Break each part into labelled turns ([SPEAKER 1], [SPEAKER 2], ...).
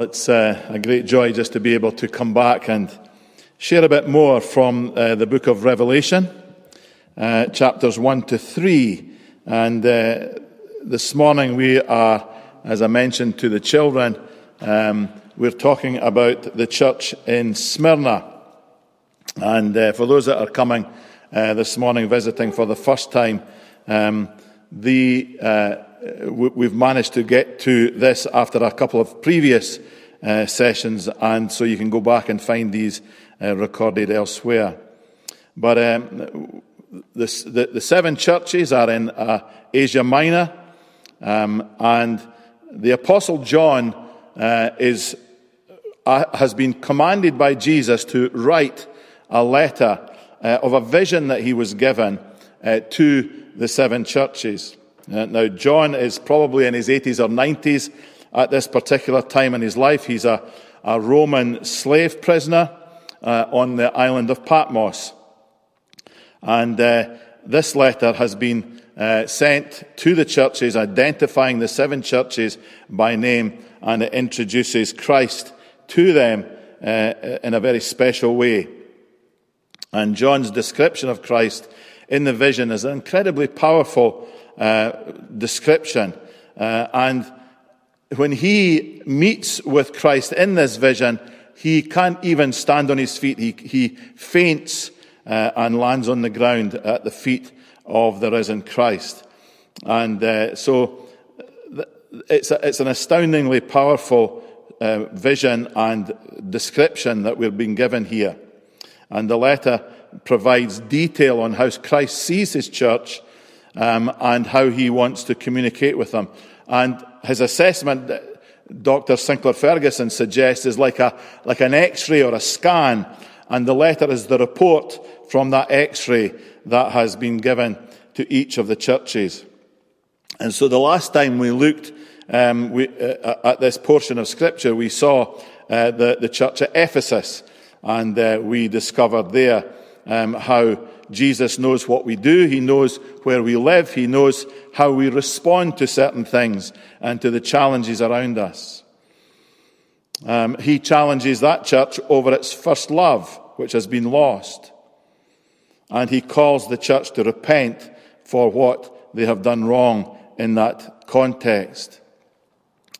[SPEAKER 1] It's uh, a great joy just to be able to come back and share a bit more from uh, the book of Revelation, uh, chapters 1 to 3. And uh, this morning we are, as I mentioned to the children, um, we're talking about the church in Smyrna. And uh, for those that are coming uh, this morning visiting for the first time, um, the we've managed to get to this after a couple of previous uh, sessions, and so you can go back and find these uh, recorded elsewhere. But um, the, the, seven churches are in uh, Asia Minor, um, and the Apostle John uh, is, uh, has been commanded by Jesus to write a letter uh, of a vision that he was given to the seven churches. Now, John is probably in his 80s or 90s at this particular time in his life. He's a, a Roman slave prisoner uh, on the island of Patmos. And uh, this letter has been uh, sent to the churches, identifying the seven churches by name, and it introduces Christ to them uh, in a very special way. And John's description of Christ in the vision is incredibly powerful uh, description. Uh, and when he meets with Christ in this vision, he can't even stand on his feet. He, he faints uh, and lands on the ground at the feet of the risen Christ. And uh, so it's, a, it's an astoundingly powerful uh, vision and description that we're being given here. And the letter provides detail on how Christ sees his church um, and how he wants to communicate with them. And his assessment, Dr. Sinclair Ferguson suggests, is like, a, like an x-ray or a scan, and the letter is the report from that x-ray that has been given to each of the churches. And so the last time we looked um, we, uh, at this portion of Scripture, we saw uh, the, the church at Ephesus, and uh, we discovered there um, how Jesus knows what we do. He knows where we live. He knows how we respond to certain things and to the challenges around us. Um, he challenges that church over its first love, which has been lost. And he calls the church to repent for what they have done wrong in that context.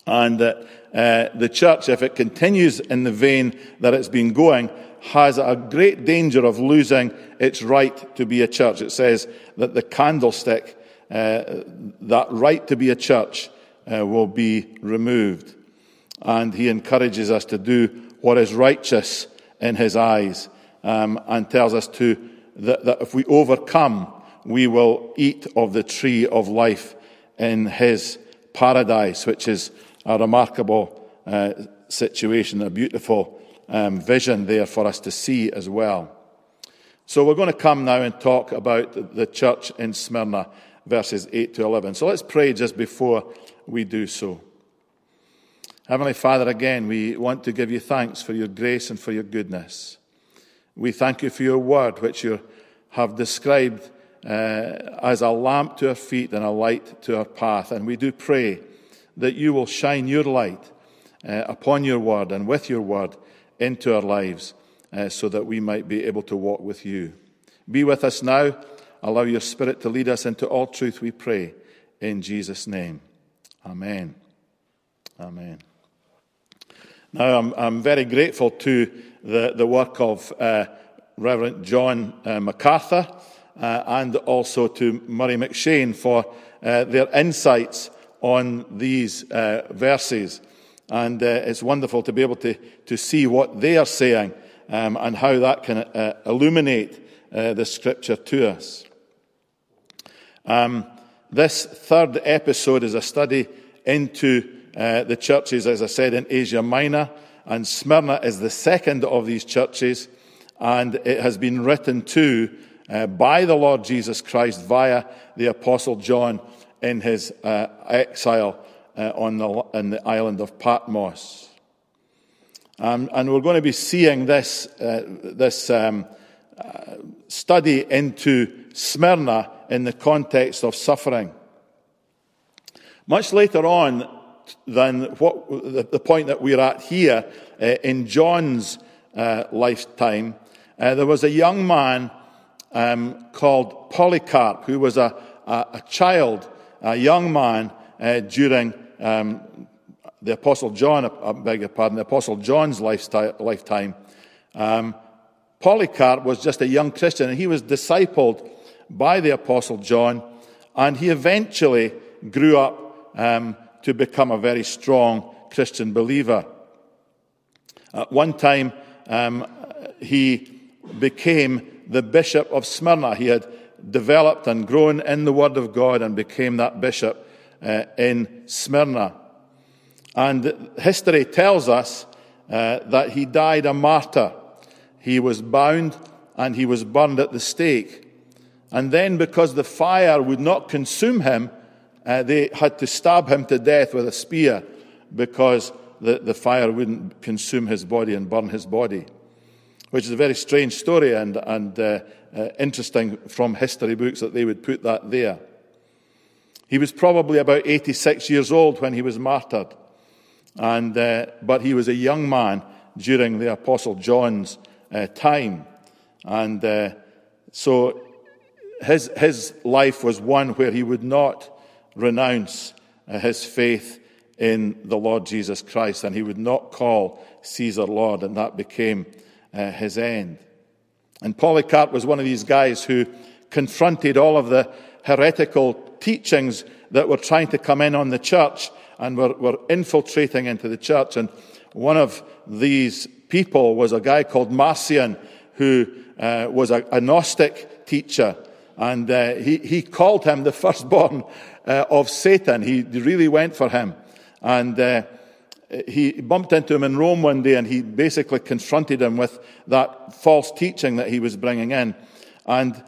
[SPEAKER 1] And that uh, the church, if it continues in the vein that it's been going, has a great danger of losing its right to be a church. It says that the candlestick, uh, that right to be a church, uh, will be removed. And he encourages us to do what is righteous in his eyes um, and tells us to that, that if we overcome, we will eat of the tree of life in his paradise, which is a remarkable uh, situation, a beautiful um, vision there for us to see as well. So we're going to come now and talk about the church in Smyrna, verses 8 to 11. So let's pray just before we do so. Heavenly Father, again, we want to give you thanks for your grace and for your goodness. We thank you for your word, which you have described uh, as a lamp to our feet and a light to our path. And we do pray that you will shine your light uh, upon your word and with your word into our lives uh, so that we might be able to walk with you. Be with us now. Allow your Spirit to lead us into all truth, we pray. In Jesus' name. Amen. Amen. Now, I'm, I'm very grateful to the, the work of uh, Reverend John uh, MacArthur uh, and also to Murray M'Cheyne for uh, their insights on these uh, verses. And uh, it's wonderful to be able to, to see what they are saying um, and how that can uh, illuminate uh, the scripture to us. Um, this third episode is a study into uh, the churches, as I said, in Asia Minor, and Smyrna is the second of these churches, and it has been written to uh, by the Lord Jesus Christ via the Apostle John in his uh, exile uh, on, the, on the island of Patmos. Um, and we're going to be seeing this, uh, this um, uh, study into Smyrna in the context of suffering. Much later on than what, the, the point that we're at here uh, in John's uh, lifetime. Uh, there was a young man um, called Polycarp who was a, a, a child, a young man during um, the Apostle John, I beg your pardon, the Apostle John's lifetime. Um, Polycarp was just a young Christian and he was discipled by the Apostle John and he eventually grew up um, to become a very strong Christian believer. At one time, um, he became the bishop of Smyrna. He had developed and grown in the Word of God and became that bishop uh, in Smyrna. And history tells us uh, that he died a martyr. He was bound and he was burned at the stake. And then, because the fire would not consume him, uh, they had to stab him to death with a spear because the, the fire wouldn't consume his body and burn his body. Which is a very strange story and, and uh, uh, interesting from history books that they would put that there. He was probably about 86 years old when he was martyred. And, uh, but he was a young man during the Apostle John's uh, time. And uh, so his, his life was one where he would not renounce uh, his faith in the Lord Jesus Christ and he would not call Caesar Lord, and that became uh, his end. And Polycarp was one of these guys who confronted all of the heretical teachings that were trying to come in on the church and were, were infiltrating into the church. And one of these people was a guy called Marcion, who uh, was a, a, Gnostic teacher. And uh, he, he called him the firstborn uh, of Satan. He really went for him. And uh, he bumped into him in Rome one day and he basically confronted him with that false teaching that he was bringing in. And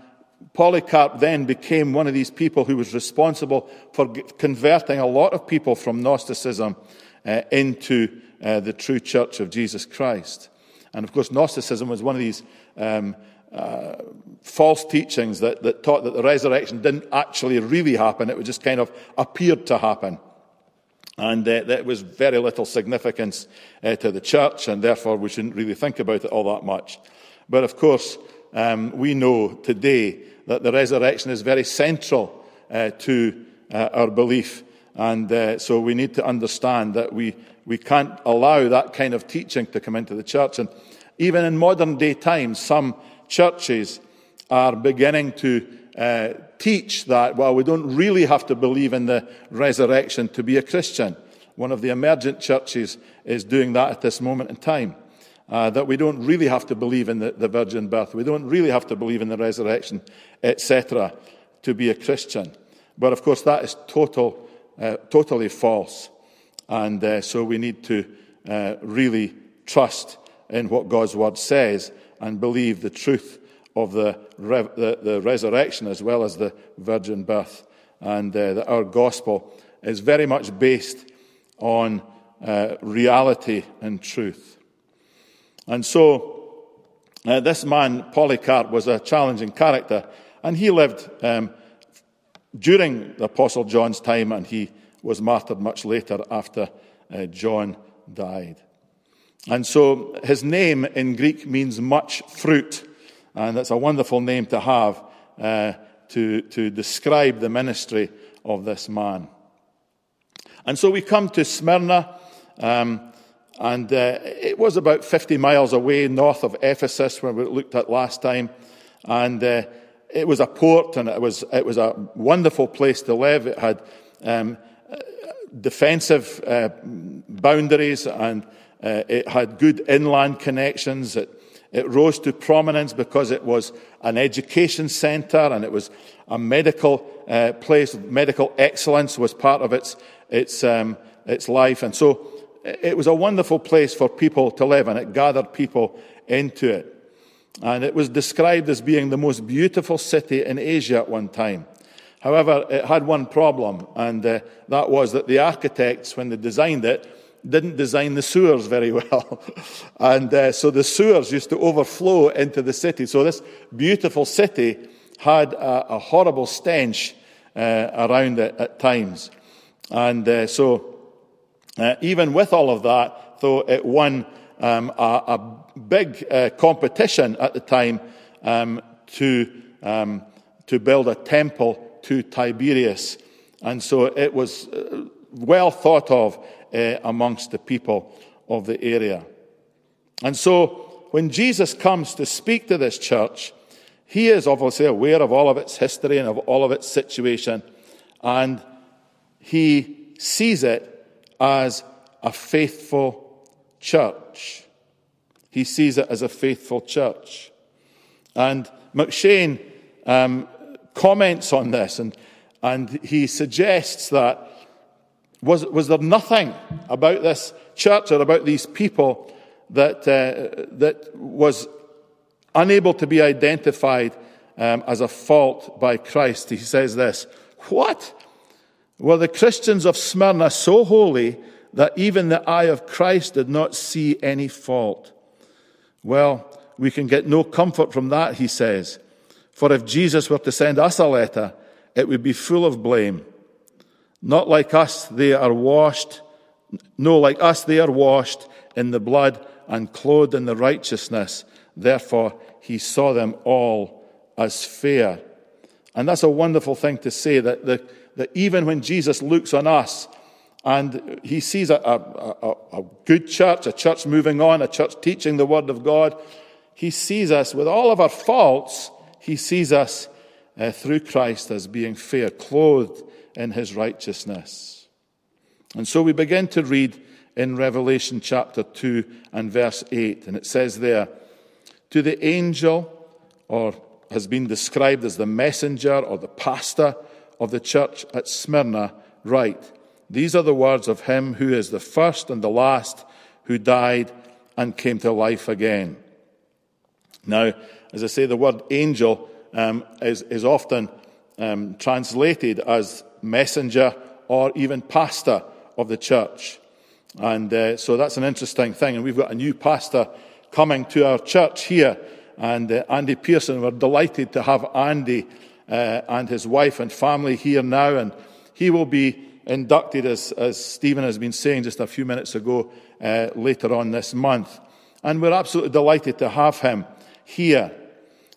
[SPEAKER 1] Polycarp then became one of these people who was responsible for converting a lot of people from Gnosticism uh, into uh, the true church of Jesus Christ. And of course, Gnosticism was one of these um, uh, false teachings that, that taught that the resurrection didn't actually really happen, it was just kind of appeared to happen. And uh, that was very little significance uh, to the church, and therefore we shouldn't really think about it all that much. But of course, um, we know today that the resurrection is very central uh, to uh, our belief. And uh, so we need to understand that we, we can't allow that kind of teaching to come into the church. And even in modern day times, some churches are beginning to uh, teach that, well, we don't really have to believe in the resurrection to be a Christian. One of the emergent churches is doing that at this moment in time uh, that we don't really have to believe in the, the virgin birth. We don't really have to believe in the resurrection, etc., to be a Christian. But of course, that is total, uh, totally false. And uh, so we need to uh, really trust in what God's word says and believe the truth of the, re- the, the, resurrection as well as the virgin birth. And uh, that our gospel is very much based on uh, reality and truth. And so, uh, this man, Polycarp, was a challenging character, and he lived um, during the Apostle John's time, and he was martyred much later after uh, John died. And so, his name in Greek means much fruit, and it's a wonderful name to have uh, to, to describe the ministry of this man. And so we come to Smyrna. Um, and uh, it was about 50 miles away north of Ephesus, where we looked at last time. And uh, it was a port, and it was, it was a wonderful place to live. It had um, defensive uh, boundaries, and uh, it had good inland connections. It, it rose to prominence because it was an education centre and it was a medical uh, place. Medical excellence was part of its, its, um, its life. And so it was a wonderful place for people to live, and it gathered people into it. And it was described as being the most beautiful city in Asia at one time. However, it had one problem, and uh, that was that the architects, when they designed it, didn't design the sewers very well. and uh, so the sewers used to overflow into the city. So this beautiful city had a, a horrible stench uh, around it at times. And uh, so Uh, even with all of that, though it won um, a, a, big uh, competition at the time um, to, um, to build a temple to Tiberius. And so it was uh, well thought of uh, amongst the people of the area. And so when Jesus comes to speak to this church, he is obviously aware of all of its history and of all of its situation, and he sees it as a faithful church. He sees it as a faithful church. And McCheyne um, comments on this and, and he suggests that was, was there nothing about this church or about these people that, uh, that was unable to be identified um, as a fault by Christ? He says this What? Were the Christians of Smyrna so holy that even the eye of Christ did not see any fault? Well, we can get no comfort from that, he says. For if Jesus were to send us a letter, it would be full of blame. Not like us, they are washed. No, like us, they are washed in the blood and clothed in the righteousness. Therefore, he saw them all as fair. And that's a wonderful thing to say that, the, that even when Jesus looks on us and he sees a, a, a, a good church, a church moving on, a church teaching the word of God, he sees us with all of our faults, he sees us uh, through Christ as being fair, clothed in his righteousness. And so we begin to read in Revelation chapter 2 and verse 8, and it says there, To the angel, or has been described as the messenger or the pastor of the church at Smyrna, write, These are the words of him who is the first and the last, who died and came to life again. Now, as I say, the word angel um, is, is often um, translated as messenger or even pastor of the church. And uh, so that's an interesting thing. And we've got a new pastor coming to our church here. And uh, Andy Pearson, we're delighted to have Andy uh, and his wife and family here now. And he will be inducted, as, as Stephen has been saying just a few minutes ago, uh, later on this month. And we're absolutely delighted to have him here.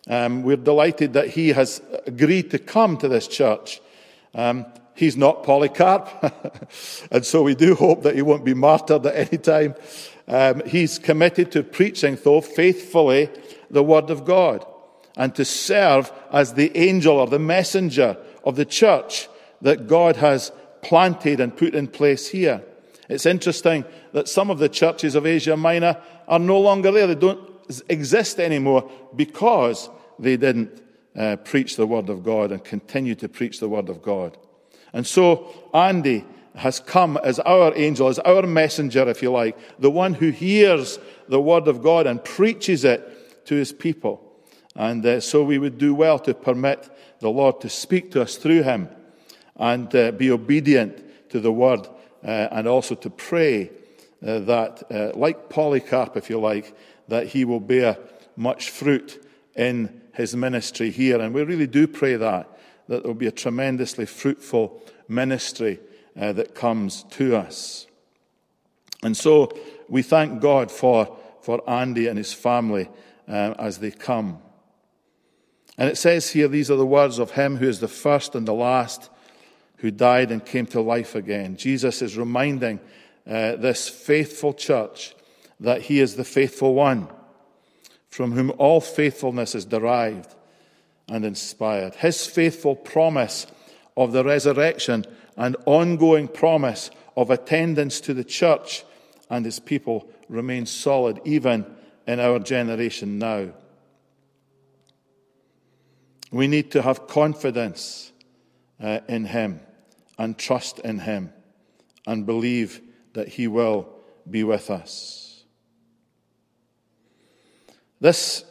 [SPEAKER 1] Um, we're delighted that he has agreed to come to this church. Um, he's not Polycarp, and so we do hope that he won't be martyred at any time. Um, he's committed to preaching, though, faithfully the Word of God and to serve as the angel or the messenger of the church that God has planted and put in place here. It's interesting that some of the churches of Asia Minor are no longer there. They don't exist anymore because they didn't uh, preach the Word of God and continue to preach the Word of God. And so Andy has come as our angel, as our messenger, if you like, the one who hears the Word of God and preaches it to his people. And uh, so we would do well to permit the Lord to speak to us through him and uh, be obedient to the Word uh, and also to pray uh, that, uh, like Polycarp, if you like, that he will bear much fruit in his ministry here. And we really do pray that, that there will be a tremendously fruitful ministry uh, that comes to us. And so we thank God for, for Andy and his family as they come. And it says here, these are the words of him who is the first and the last, who died and came to life again. Jesus is reminding uh, this faithful church that he is the faithful one from whom all faithfulness is derived and inspired. His faithful promise of the resurrection and ongoing promise of attendance to the church and his people remains solid even in our generation now. We need to have confidence uh, in him and trust in him and believe that he will be with us. This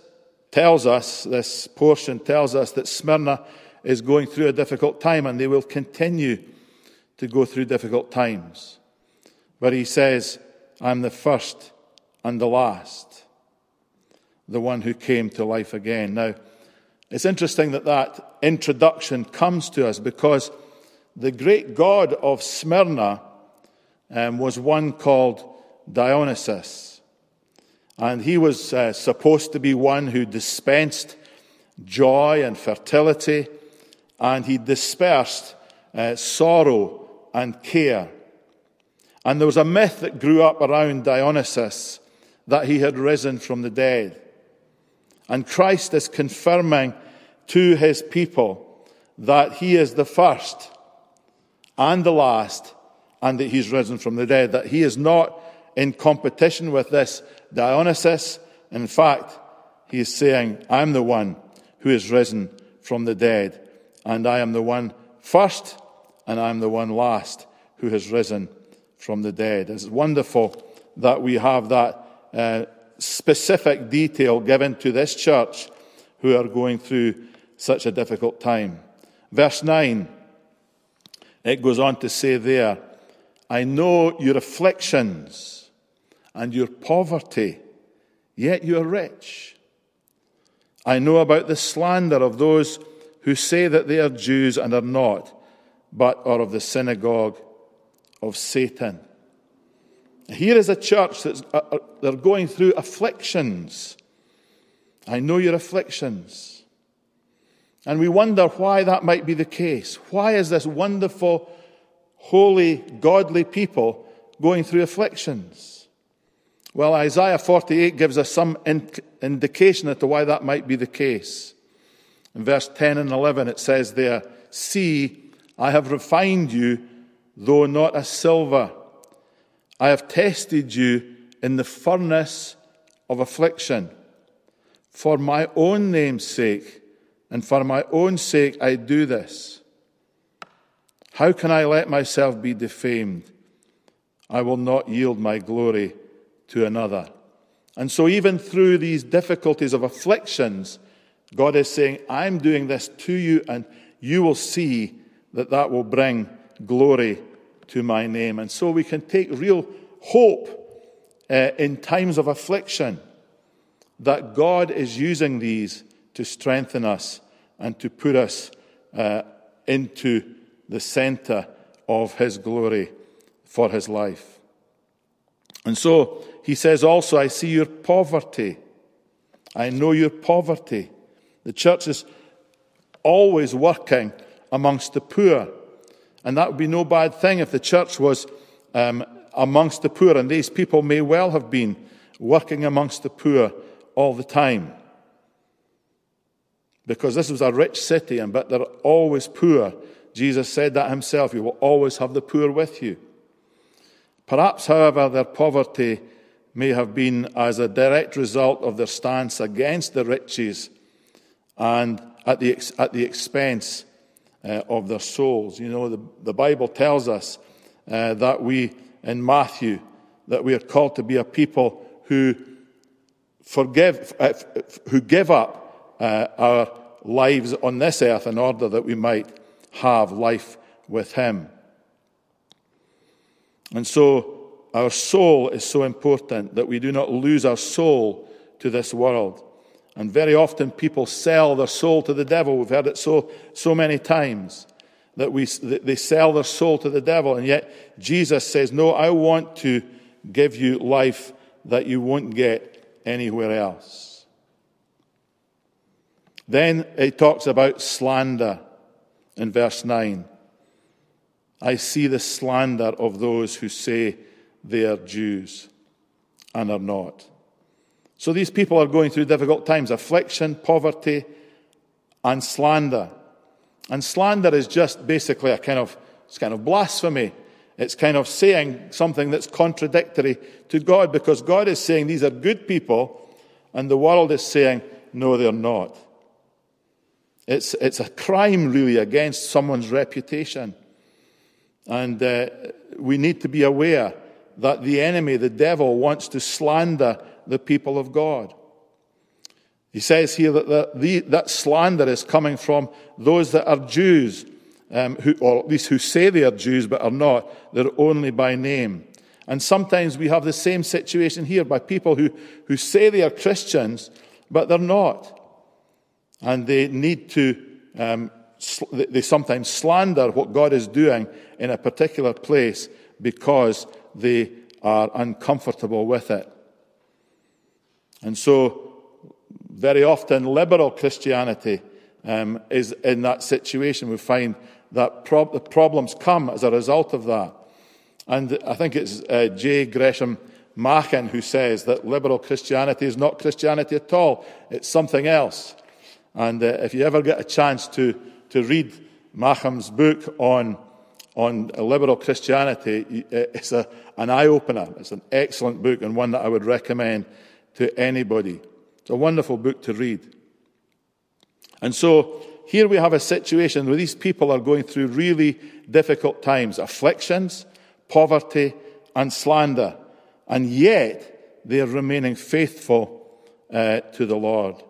[SPEAKER 1] tells us, this portion tells us that Smyrna is going through a difficult time and they will continue to go through difficult times. But he says, I'm the first and the last, the one who came to life again. Now, it's interesting that that introduction comes to us because the great God of Smyrna um, was one called Dionysus. And he was uh, supposed to be one who dispensed joy and fertility, and he dispersed uh, sorrow and care. And there was a myth that grew up around Dionysus that he had risen from the dead. And Christ is confirming to his people that he is the first and the last and that he's risen from the dead, that he is not in competition with this Dionysus. In fact, he is saying, I'm the one who is risen from the dead, and I am the one first, and I'm the one last who has risen from the dead. It's wonderful that we have that uh, specific detail given to this church who are going through such a difficult time. Verse 9, it goes on to say there, I know your afflictions and your poverty, yet you are rich. I know about the slander of those who say that they are Jews and are not, but are of the synagogue of Satan. Here is a church that's uh, uh, they're going through afflictions. I know your afflictions. And we wonder why that might be the case. Why is this wonderful, holy, godly people going through afflictions? Well, Isaiah 48 gives us some indication as to why that might be the case. In verse 10 and 11, it says there, See, I have refined you, though not as silver. I have tested you in the furnace of affliction. For my own name's sake, and for my own sake, I do this. How can I let myself be defamed? I will not yield my glory to another. And so, even through these difficulties of afflictions, God is saying, I'm doing this to you, and you will see that that will bring glory to my name. And so we can take real hope uh, in times of affliction that God is using these to strengthen us and to put us uh, into the center of His glory for His life. And so he says also, I see your poverty. I know your poverty. The church is always working amongst the poor. And that would be no bad thing if the church was um, amongst the poor, and these people may well have been working amongst the poor all the time. Because this was a rich city, and but they're always poor. Jesus said that himself. You will always have the poor with you. Perhaps, however, their poverty may have been as a direct result of their stance against the riches and at the, at the expense uh, of their souls. You know, the, the Bible tells us uh, that we, in Matthew, that we are called to be a people who forgive, uh, who give up uh, our lives on this earth in order that we might have life with Him. And so, our soul is so important that we do not lose our soul to this world. And very often people sell their soul to the devil. We've heard it so, so many times that we, they sell their soul to the devil. And yet Jesus says, no, I want to give you life that you won't get anywhere else. Then he talks about slander in verse 9. I see the slander of those who say they are Jews and are not. So these people are going through difficult times affliction, poverty, and slander. And slander is just basically a kind of, it's kind of blasphemy. It's kind of saying something that's contradictory to God because God is saying these are good people and the world is saying, no, they're not. It's, it's a crime, really, against someone's reputation. And uh, we need to be aware that the enemy, the devil, wants to slander the people of God. He says here that the, the, that slander is coming from those that are Jews, um, who, or at least who say they are Jews but are not. They're only by name. And sometimes we have the same situation here by people who, who say they are Christians, but they're not. And they need to, um, they sometimes slander what God is doing in a particular place because they are uncomfortable with it. And so, very often, liberal Christianity um, is in that situation. We find that the problems come as a result of that. And I think it's uh, J. Gresham Machen who says that liberal Christianity is not Christianity at all, it's something else. And uh, if you ever get a chance to, to read Machen's book on, on liberal Christianity, uh, it's a, an eye opener. It's an excellent book and one that I would recommend to anybody. It's a wonderful book to read. And so here we have a situation where these people are going through really difficult times afflictions, poverty, and slander. And yet they are remaining faithful uh, to the Lord.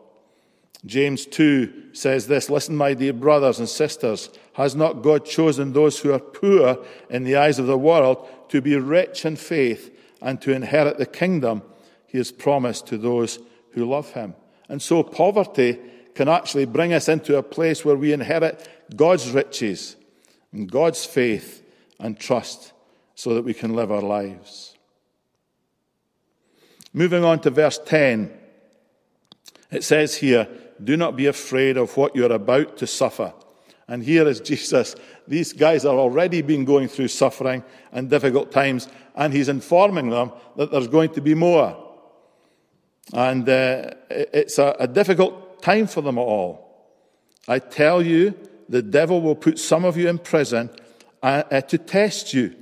[SPEAKER 1] James 2 says this Listen, my dear brothers and sisters, has not God chosen those who are poor in the eyes of the world to be rich in faith and to inherit the kingdom he has promised to those who love him? And so poverty can actually bring us into a place where we inherit God's riches and God's faith and trust so that we can live our lives. Moving on to verse 10, it says here, Do not be afraid of what you're about to suffer. And here is Jesus. These guys have already been going through suffering and difficult times, and he's informing them that there's going to be more. And uh, it's a, a difficult time for them all. I tell you, the devil will put some of you in prison uh, uh, to test you.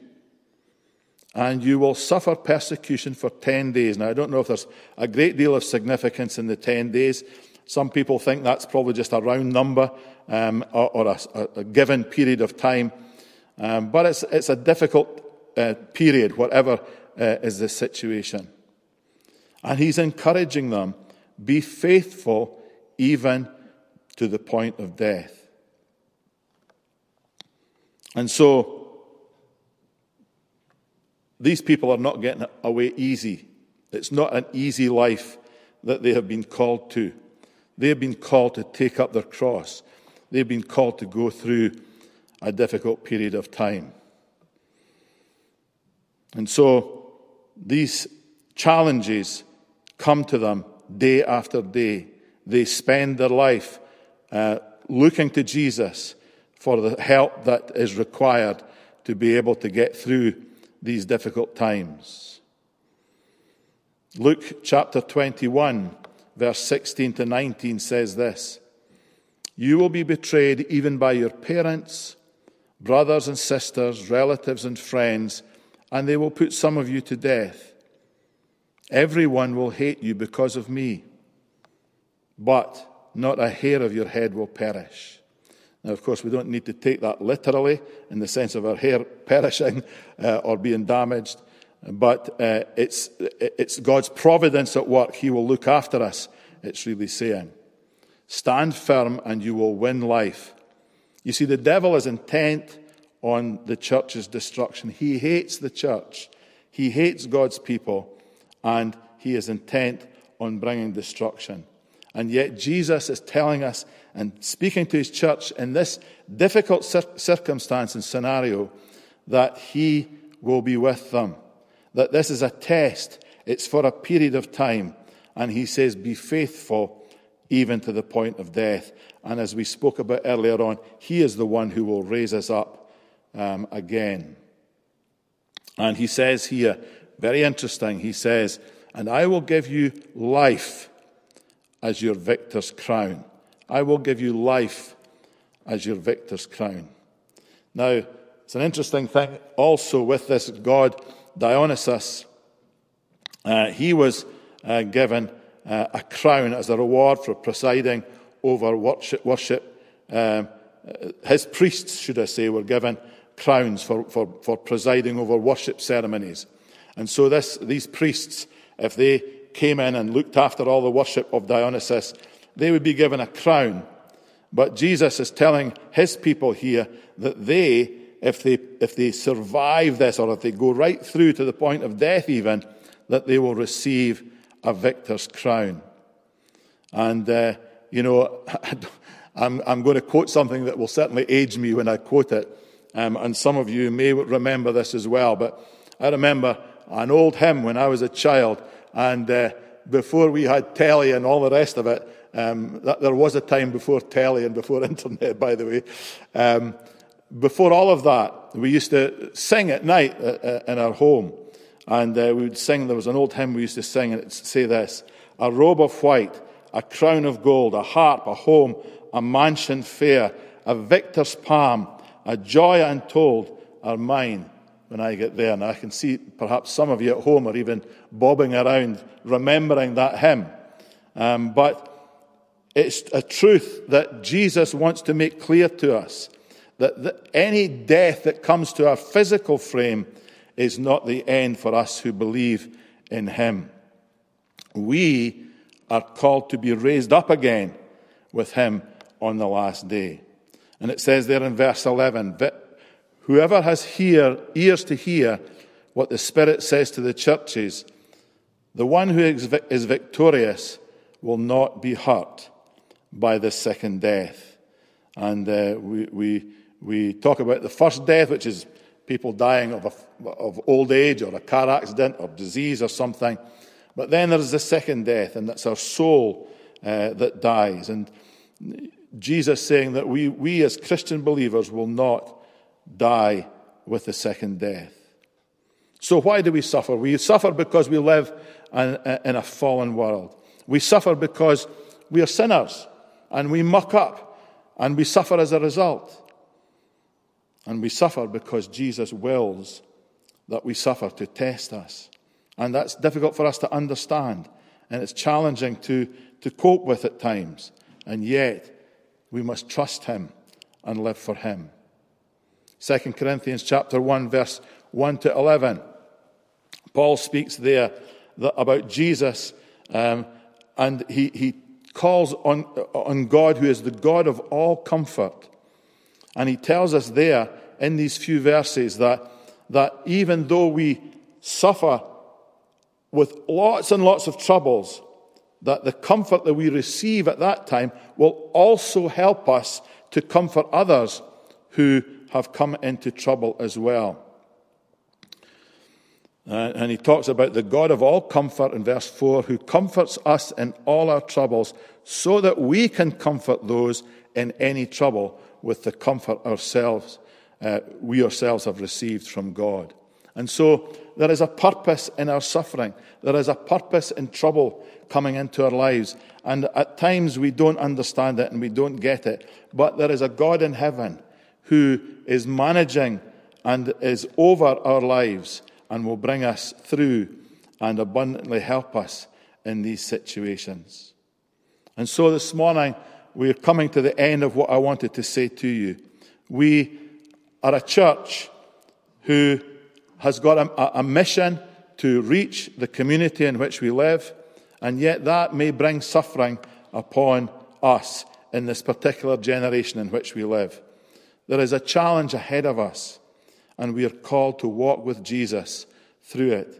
[SPEAKER 1] And you will suffer persecution for 10 days. Now, I don't know if there's a great deal of significance in the 10 days. Some people think that's probably just a round number um, or, or a, a, given period of time. Um, but it's, it's a difficult uh, period, whatever uh, is the situation. And he's encouraging them be faithful even to the point of death. And so, these people are not getting away easy. It's not an easy life that they have been called to. They have been called to take up their cross. They've been called to go through a difficult period of time. And so, these challenges come to them day after day. They spend their life uh, looking to Jesus for the help that is required to be able to get through these difficult times. Luke chapter 21, verse 16 to 19 says this You will be betrayed even by your parents, brothers and sisters, relatives and friends, and they will put some of you to death. Everyone will hate you because of me but not a hair of your head will perish. Now, of course, we don't need to take that literally in the sense of our hair perishing uh, or being damaged, but uh, it's, it's God's providence at work. He will look after us, it's really saying. Stand firm and you will win life. You see, the devil is intent on the church's destruction. He hates the church, he hates God's people, and he is intent on bringing destruction. And yet, Jesus is telling us and speaking to his church in this difficult circumstance and scenario that he will be with them. That this is a test, it's for a period of time. And he says, Be faithful even to the point of death. And as we spoke about earlier on, he is the one who will raise us up um, again. And he says here, very interesting, he says, And I will give you life as your victor's crown. I will give you life as your victor's crown. Now, it's an interesting thing also with this god Dionysus. Uh, he was uh, given uh, a crown as a reward for presiding over worship. worship. Um, his priests, should I say, were given crowns for, for, for presiding over worship ceremonies. And so this, these priests, if they came in and looked after all the worship of Dionysus, they would be given a crown. But Jesus is telling his people here that they, if they, if they survive this or if they go right through to the point of death even, that they will receive a victor's crown. And, uh, you know, I'm, I'm going to quote something that will certainly age me when I quote it. Um, and some of you may remember this as well, but I remember an old hymn when I was a child, and uh, before we had telly and all the rest of it, um, that, there was a time before telly and before internet, by the way. Um, before all of that, we used to sing at night uh, uh, in our home. And uh, we would sing, there was an old hymn we used to sing, and it'd say this A robe of white, a crown of gold, a harp, a home, a mansion fair, a victor's palm, a joy untold are mine when I get there. And I can see perhaps some of you at home are even bobbing around remembering that hymn. Um, but it's a truth that Jesus wants to make clear to us that, that any death that comes to our physical frame is not the end for us who believe in Him. We are called to be raised up again with Him on the last day. And it says there in verse 11 that whoever has hear, ears to hear what the Spirit says to the churches, the one who is victorious will not be hurt by the second death. And uh, we, we, we talk about the first death, which is people dying of, a, of old age or a car accident or disease or something. But then there's the second death, and that's our soul uh, that dies. And Jesus saying that we, we as Christian believers will not die with the second death. So why do we suffer? We suffer because we live in a fallen world. We suffer because we are sinners and we muck up and we suffer as a result. And we suffer because Jesus wills that we suffer to test us. And that's difficult for us to understand. And it's challenging to, to cope with at times. And yet, we must trust him and live for him. 2 Corinthians chapter 1, verse 1 to 11. Paul speaks there about Jesus, um, and he, he calls on, on God, who is the God of all comfort. And he tells us there in these few verses that, that even though we suffer with lots and lots of troubles, that the comfort that we receive at that time will also help us to comfort others who have come into trouble as well. Uh, and he talks about the God of all comfort in verse 4, who comforts us in all our troubles, so that we can comfort those in any trouble with the comfort ourselves, uh, we ourselves have received from God. And so there is a purpose in our suffering. There is a purpose in trouble coming into our lives. And at times we don't understand it and we don't get it. But there is a God in heaven who is managing and is over our lives and will bring us through and abundantly help us in these situations. And so this morning, we're coming to the end of what I wanted to say to you. We are a church who has got a, a, mission to reach the community in which we live, and yet that may bring suffering upon us in this particular generation in which we live. There is a challenge ahead of us and we are called to walk with Jesus through it.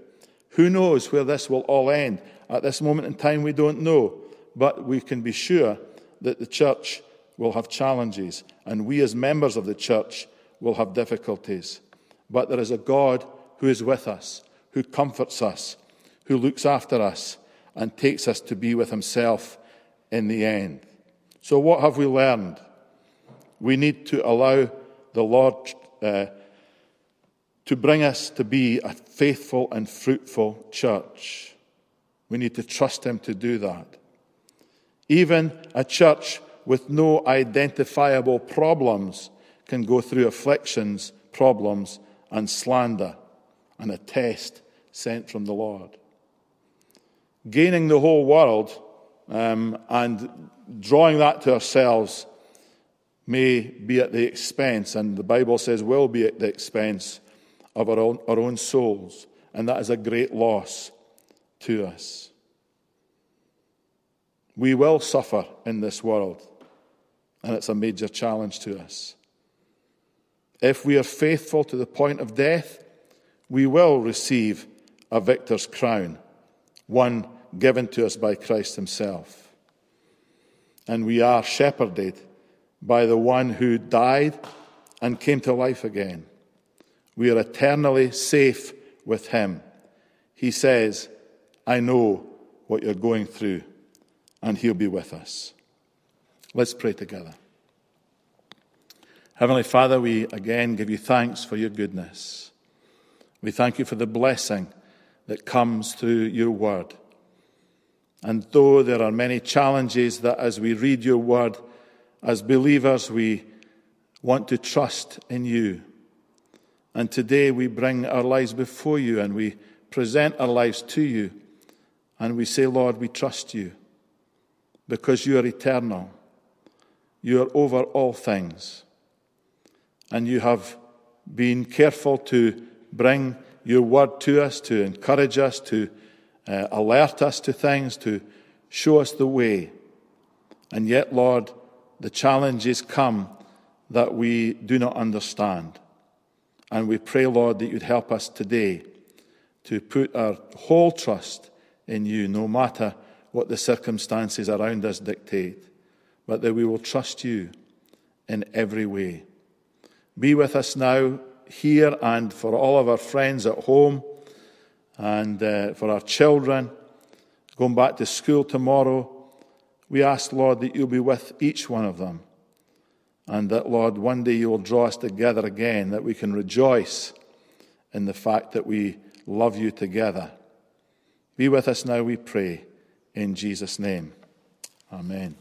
[SPEAKER 1] Who knows where this will all end? At this moment in time, we don't know, but we can be sure that the church will have challenges, and we as members of the church will have difficulties. But there is a God who is with us, who comforts us, who looks after us, and takes us to be with Himself in the end. So, what have we learned? We need to allow the Lord uh, to bring us to be a faithful and fruitful church. We need to trust Him to do that. Even a church with no identifiable problems can go through afflictions, problems, and slander, and a test sent from the Lord. Gaining the whole world um, and drawing that to ourselves may be at the expense, and the Bible says will be at the expense of our own, our own souls, and that is a great loss to us. We will suffer in this world, and it's a major challenge to us. If we are faithful to the point of death, we will receive a victor's crown, one given to us by Christ Himself. And we are shepherded by the one who died and came to life again. We are eternally safe with him. He says, I know what you're going through, and he'll be with us. Let's pray together. Heavenly Father, we again give you thanks for your goodness. We thank you for the blessing that comes through your word. And though there are many challenges that as we read your word, as believers, we want to trust in you. And today we bring our lives before you and we present our lives to you. And we say, Lord, we trust you because you are eternal. You are over all things. And you have been careful to bring your word to us, to encourage us, to uh, alert us to things, to show us the way. And yet, Lord, the challenges come that we do not understand. And we pray, Lord, that you'd help us today to put our whole trust in you, no matter what the circumstances around us dictate, but that we will trust you in every way. Be with us now, here, and for all of our friends at home, and uh, for our children going back to school tomorrow. We ask, Lord, that you'll be with each one of them. And that, Lord, one day you will draw us together again, that we can rejoice in the fact that we love you together. Be with us now, we pray, in Jesus' name. Amen.